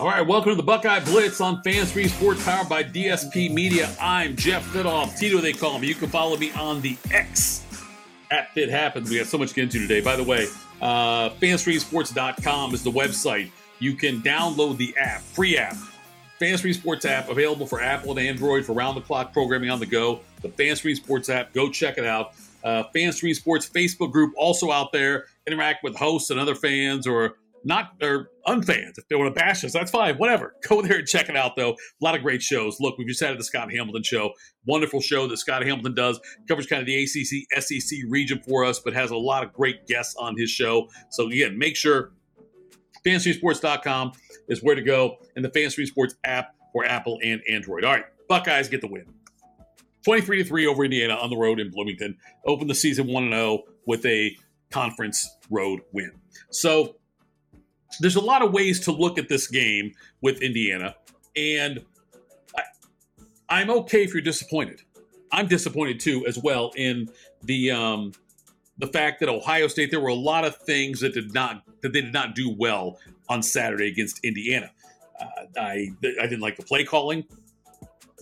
All right, welcome to the Buckeye Blitz on Fan Stream Sports, powered by DSP Media. I'm Jeff Thitoff, Tito they call me. You can follow me on the X at Thit Happens. We got so much to get into today. By the way, uh, fanstreamsports.com is the website. You can download the app, free app, Fan Stream Sports app, available for Apple and Android for round the clock programming on the go. The Fan Stream Sports app, go check it out. Uh, Fan Stream Sports Facebook group also out there. Interact with hosts and other fans or not or unfans if they want to bash us that's fine whatever. Go there and check it out though. A lot of great shows. Look we've just had the scott hamilton show. Wonderful show that scott hamilton does. Covers kind of the acc sec region for us but has a lot of great guests on his show. So again make sure fanstreamsports.com is where to go and the Fan Stream Sports app for apple and android. All right buckeyes get the win. 23 to 3 over indiana on the road in bloomington. Open the season 1-0 with a conference road win. So there's a lot of ways to look at this game with Indiana, and I, am okay if you're disappointed. I'm disappointed too, as well, in the um, the fact that Ohio State. There were a lot of things that did not that they did not do well on Saturday against Indiana. Uh, I I didn't like the play calling.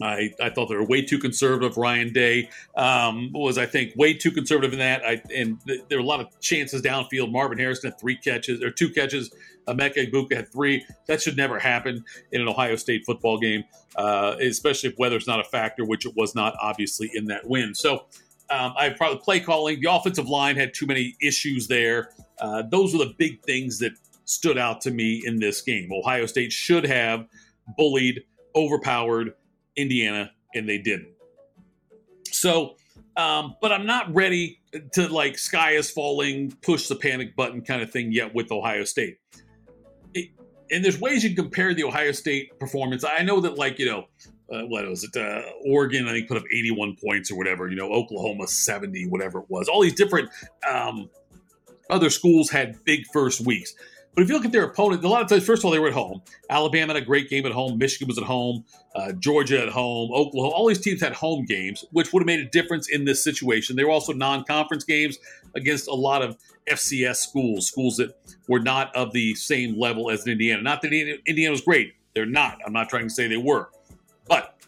I, I thought they were way too conservative. Ryan Day um, was, I think, way too conservative in that. I, and th- there were a lot of chances downfield. Marvin Harrison had three catches or two catches. Emeka Egbuka had three. That should never happen in an Ohio State football game, uh, especially if weather's not a factor, which it was not obviously in that win. So um, I probably play calling. The offensive line had too many issues there. Uh, those were the big things that stood out to me in this game. Ohio State should have bullied, overpowered Indiana, and they didn't. So, um, but I'm not ready to like sky is falling, push the panic button kind of thing yet with Ohio State. It, and there's ways you can compare the Ohio State performance. I know that like you know, uh, what was it? Uh, Oregon, I think, put up 81 points or whatever. You know, Oklahoma 70, whatever it was. All these different um, other schools had big first weeks. But if you look at their opponent, a lot of times, first of all, they were at home. Alabama had a great game at home. Michigan was at home. Uh, Georgia at home. Oklahoma. All these teams had home games, which would have made a difference in this situation. They were also non-conference games against a lot of FCS schools, schools that were not of the same level as Indiana. Not that Indiana was great. They're not. I'm not trying to say they were. But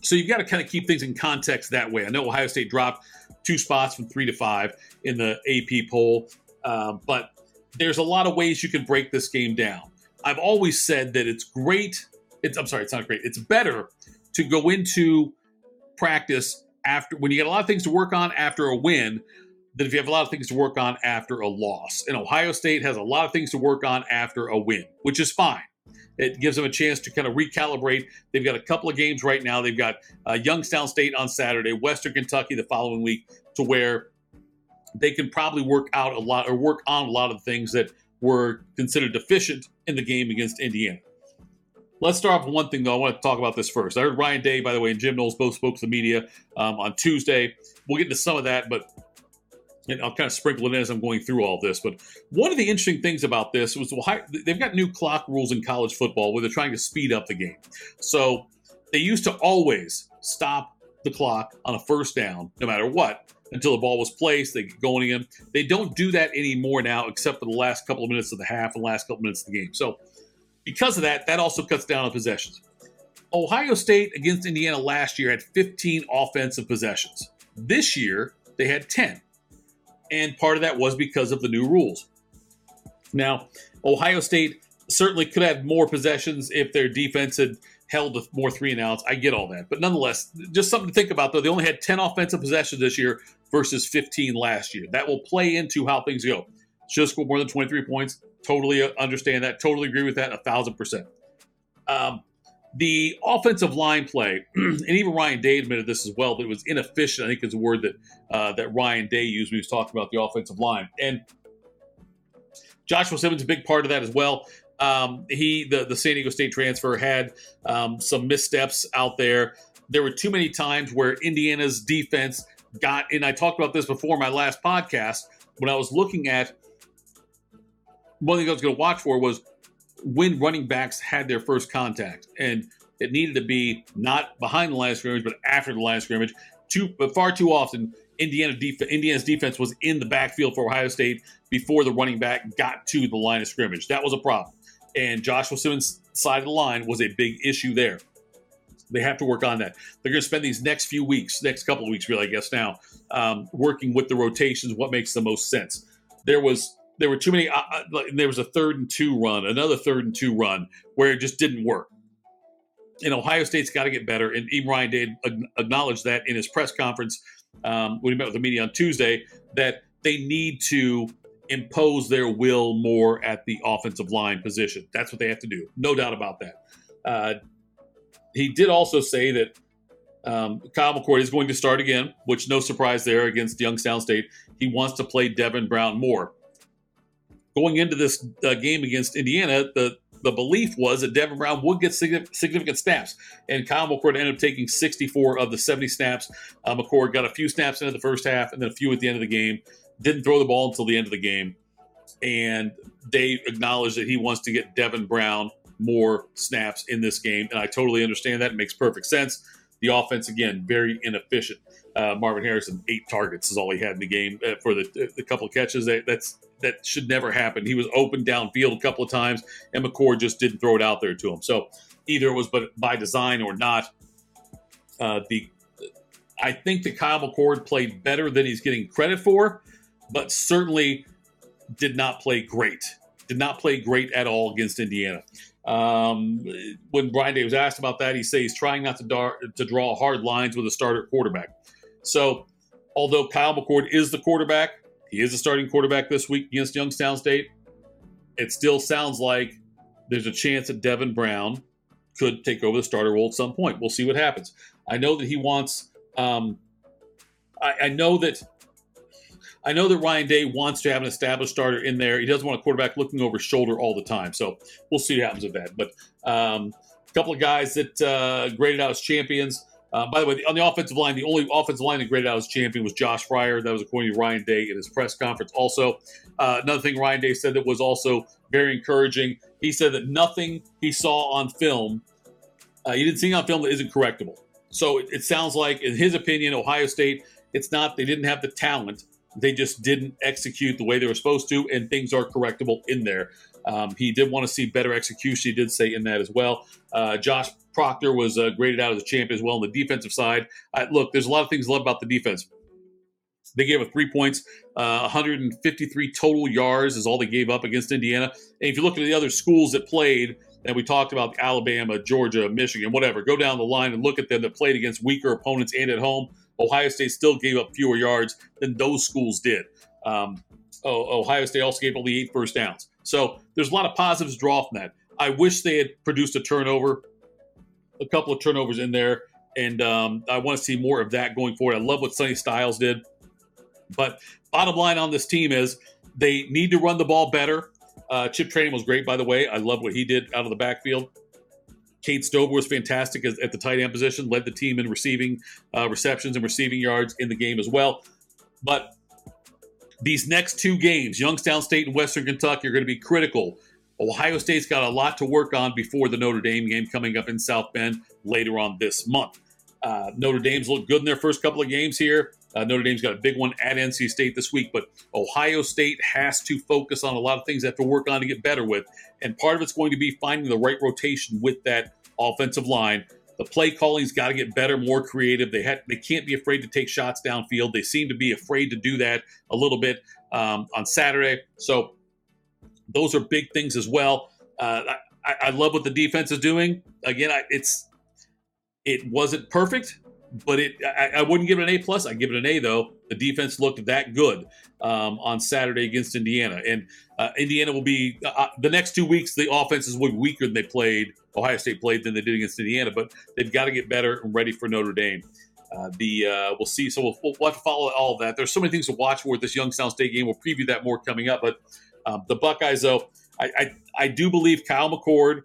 so you've got to kind of keep things in context that way. I know Ohio State dropped two spots from three to five in the AP poll, uh, but there's a lot of ways you can break this game down. I've always said that it's great. It's I'm sorry, it's not great. It's better to go into practice after when you get a lot of things to work on after a win than if you have a lot of things to work on after a loss. And Ohio State has a lot of things to work on after a win, which is fine. It gives them a chance to kind of recalibrate. They've got a couple of games right now. They've got uh, Youngstown State on Saturday, Western Kentucky the following week, to where they can probably work out a lot or work on a lot of things that were considered deficient in the game against Indiana. Let's start off with one thing, though. I want to talk about this first. I heard Ryan Day, by the way, and Jim Knowles both spoke to the media um, on Tuesday. We'll get into some of that, but I'll kind of sprinkle it in as I'm going through all this. But one of the interesting things about this was they've got new clock rules in college football where they're trying to speed up the game. So they used to always stop the clock on a first down, no matter what until the ball was placed. They get going again. They don't do that anymore now, except for the last couple of minutes of the half and last couple minutes of the game. So, because of that, that also cuts down on possessions. Ohio State against Indiana last year had 15 offensive possessions. This year, they had 10. And part of that was because of the new rules. Now, Ohio State certainly could have more possessions if their defense had held with more three and outs. I get all that. But nonetheless, just something to think about, though. They only had 10 offensive possessions this year versus 15 last year. That will play into how things go. Should score more than 23 points. Totally understand that. Totally agree with that. A thousand percent. Um, the offensive line play, and even Ryan Day admitted this as well, but it was inefficient. I think is a word that uh, that Ryan Day used when he was talking about the offensive line. And Joshua Simmons a big part of that as well. Um, he the the San Diego State transfer had um, some missteps out there. There were too many times where Indiana's defense got, and I talked about this before my last podcast when I was looking at one thing I was going to watch for was when running backs had their first contact, and it needed to be not behind the line of scrimmage, but after the line of scrimmage. Too, but far too often, Indiana def- Indiana's defense was in the backfield for Ohio State before the running back got to the line of scrimmage. That was a problem. And Joshua Simmons' side of the line was a big issue there. They have to work on that. They're going to spend these next few weeks, next couple of weeks, really, I guess now, um, working with the rotations. What makes the most sense? There was there were too many. Uh, uh there was a third and two run, another third and two run where it just didn't work. And Ohio State's got to get better. And even Ryan Day acknowledged that in his press conference um, when he met with the media on Tuesday that they need to impose their will more at the offensive line position. That's what they have to do. No doubt about that. Uh, he did also say that um, Kyle McCord is going to start again, which no surprise there against Youngstown State. He wants to play Devin Brown more. Going into this uh, game against Indiana, the the belief was that Devin Brown would get significant snaps, and Kyle McCord ended up taking 64 of the 70 snaps. Uh, McCord got a few snaps into the first half, and then a few at the end of the game. Didn't throw the ball until the end of the game, and they acknowledged that he wants to get Devin Brown more snaps in this game, and I totally understand that. It makes perfect sense. The offense, again, very inefficient. Uh, Marvin Harrison, eight targets is all he had in the game uh, for the, the couple of catches. That, that's that should never happen. He was open downfield a couple of times, and McCord just didn't throw it out there to him. So either it was but by design or not. Uh, the I think that Kyle McCord played better than he's getting credit for, but certainly did not play great. Did not play great at all against Indiana. Um, when Ryan Day was asked about that, he says he's trying not to, dar- to draw hard lines with a starter quarterback. So, although Kyle McCord is the quarterback, he is a starting quarterback this week against Youngstown State. It still sounds like there's a chance that Devin Brown could take over the starter role at some point. We'll see what happens. I know that he wants. Um, I, I know that I know that Ryan Day wants to have an established starter in there. He doesn't want a quarterback looking over his shoulder all the time. So we'll see what happens with that. But um, a couple of guys that uh, graded out as champions. Uh, by the way, on the offensive line, the only offensive line that graded out as champion was Josh Fryar. That was according to Ryan Day in his press conference. Also, uh, another thing Ryan Day said that was also very encouraging. He said that nothing he saw on film, uh, he didn't see on film that isn't correctable. So it, it sounds like, in his opinion, Ohio State, it's not they didn't have the talent they just didn't execute the way they were supposed to, and things are correctable in there. Um, he did want to see better execution. He did say in that as well. Uh, Josh Proctor was uh, graded out as a champion as well on the defensive side. Look, there's a lot of things to love about the defense. They gave up three points, uh, 153 total yards is all they gave up against Indiana. And if you look at the other schools that played, and we talked about Alabama, Georgia, Michigan, whatever, go down the line and look at them that played against weaker opponents and at home. Ohio State still gave up fewer yards than those schools did. Um, Ohio State also gave only eight first downs. So there's a lot of positives to draw from that. I wish they had produced a turnover, a couple of turnovers in there, and um, I want to see more of that going forward. I love what Sonny Styles did. But bottom line on this team is they need to run the ball better. Uh, Chip Trayanum was great, by the way. I love what he did out of the backfield. Cade Stover was fantastic at the tight end position, led the team in receiving uh, receptions and receiving yards in the game as well. But these next two games, Youngstown State and Western Kentucky, are going to be critical. Ohio State's got a lot to work on before the Notre Dame game coming up in South Bend later on this month. Uh, Notre Dame's looked good in their first couple of games here. Uh, Notre Dame's got a big one at NC State this week, but Ohio State has to focus on a lot of things they have to work on to get better with. And part of it's going to be finding the right rotation with that offensive line. The play calling's got to get better, more creative. They had, they can't be afraid to take shots downfield. They seem to be afraid to do that a little bit um, on Saturday. So those are big things as well. Uh, I, I, love what the defense is doing. Again, I, it's it wasn't perfect, but it I, I, wouldn't give it an A plus. I give it an A though. The defense looked that good um, on Saturday against Indiana, and uh, Indiana will be uh, uh the next two weeks. The offenses will be weaker than they played Ohio State played than they did against Indiana, but they've got to get better and ready for Notre Dame. Uh, the uh, we'll see. So we'll, we'll, have to follow all that. There's so many things to watch for this Youngstown State game. We'll preview that more coming up. But um, the Buckeyes, though, I, I, I do believe Kyle McCord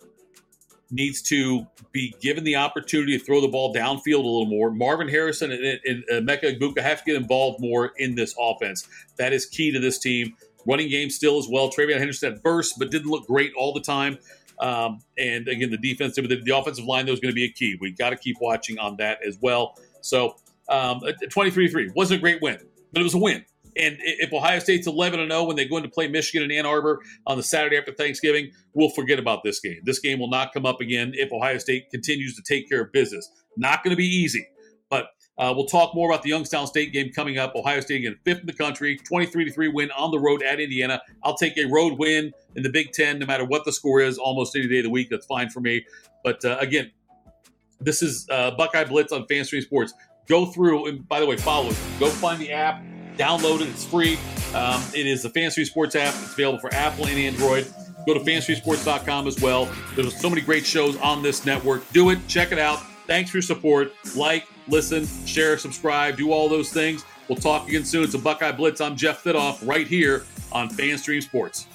needs to be given the opportunity to throw the ball downfield a little more. Marvin Harrison and, and, and Emeka Egbuka have to get involved more in this offense. That is key to this team. Running game still as well. TreVeyon Henderson had burst, but didn't look great all the time. Um, and again, the defense, the, the offensive line, though, is going to be a key. We got to keep watching on that as well. So, um, 23 3 wasn't a great win, but it was a win. And if Ohio State's 11 and 0 when they go into play Michigan in Ann Arbor on the Saturday after Thanksgiving, we'll forget about this game. This game will not come up again if Ohio State continues to take care of business. Not going to be easy, but uh, we'll talk more about the Youngstown State game coming up. Ohio State again, fifth in the country, 23 3 win on the road at Indiana. I'll take a road win in the Big Ten, no matter what the score is, almost any day of the week. That's fine for me. But uh, again, this is uh, Buckeye Blitz on Fanstream Sports. Go through, and by the way, follow it. Go find the app, download it. It's free. Um, it is the Fanstream Sports app. It's available for Apple and Android. Go to fanstreamsports.com as well. There's so many great shows on this network. Do it. Check it out. Thanks for your support. Like, listen, share, subscribe, do all those things. We'll talk again soon. It's a Buckeye Blitz. I'm Jeff Thitoff right here on Fanstream Sports.